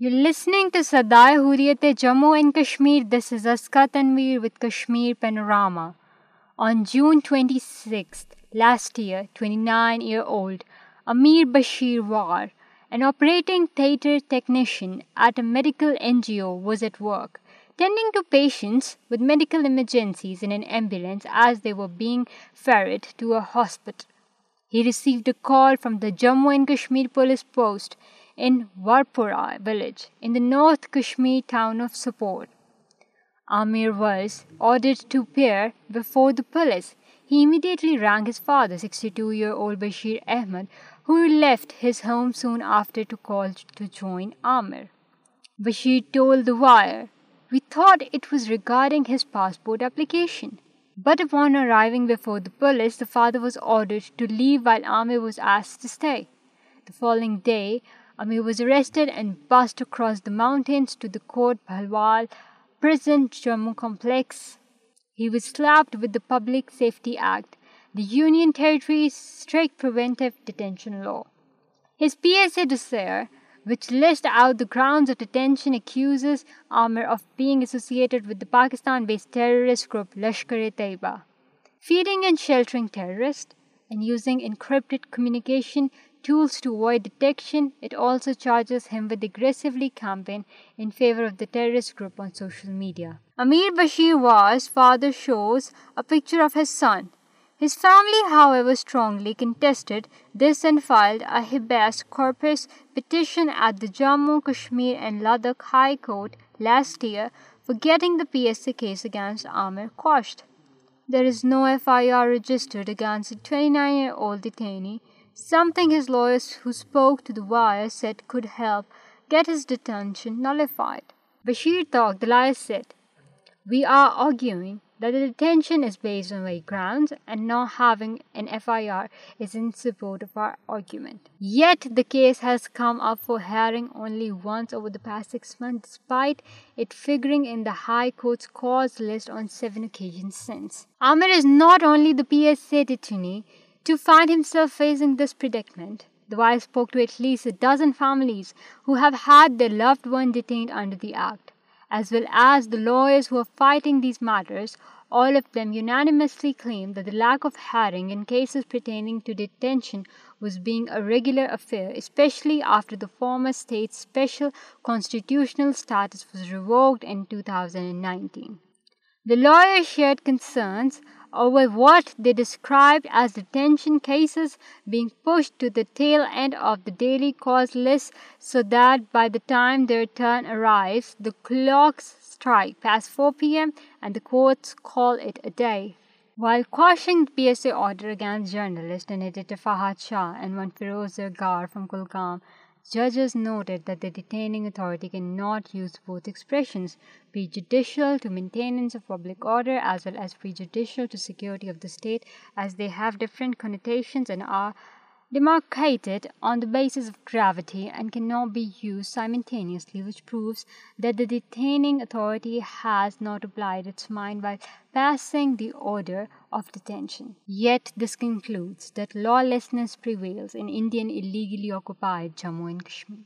You're listening to Sadai Hurriyat-e Jammu and Kashmir. This is Aska Tanveer with Kashmir Panorama. On June 26th, last year, 29-year-old Amir Bashir War, an operating theatre technician at a medical NGO, was at work, tending to patients with medical emergencies in an ambulance as they were being ferried to a hospital. He received a call from the Jammu and Kashmir police post in Warpura village in the North Kashmir town of Sopor. Amir was ordered to appear before the police. He immediately rang his father, 62-year-old Bashir Ahmed, who left his home soon after to call to join Amir. Bashir told The Wire, "We thought it was regarding his passport application. But upon arriving before the police, the father was ordered to leave while Amir was asked to stay. The following day, Amir was arrested and bused across the mountains to the Kot Bhalwal prison Jammu complex. He was slapped with the Public Safety Act, the Union Territory's strict preventive detention law. His PSA dossier which list out the grounds detention accuses Umar of being associated ودستان based terrorist group Lashkar Taiba feeding and sheltering terrorist and using encrypted communication tools to avoid detection it also چارجزولی campaign in favour of the terrorist group on social media Amir Bashir was father shows a picture of Hassan His family, however, strongly contested this and filed a habeas corpus petition at the Jammu, Kashmir and Ladakh High Court last year for getting the PSA case against Amir quashed. There is no FIR registered against the 29-year-old detainee, something his lawyers who spoke to The Wire said could help get his detention nullified. Bashir Tagdalai said, we are argument it has come up for hearing only the P S sadness as well as the lawyers who are fighting these matters, all of them unanimously claimed that the lack of hearing in cases pertaining to detention was being a regular affair, especially after the former state's special constitutional status was revoked in 2019. The lawyer shared concerns over what they describe as detention cases being pushed to the tail end of the daily cause list so that by the time درن arrive the clocks strike پیسفوپیا the courts call it it Y quashing P S U order against journalist and Fahad Shah and one Feroz Dar from Kulgam Judges noted that the detaining authority cannot use both expressions, prejudicial to maintenance of public order as well as prejudicial to security of the state, as they have different connotations and are demarcated on the basis of gravity and cannot be used simultaneously, which proves that the detaining authority has not applied its mind while passing the order of detention. Yet this concludes that lawlessness prevails in Indian illegally occupied Jammu and Kashmir.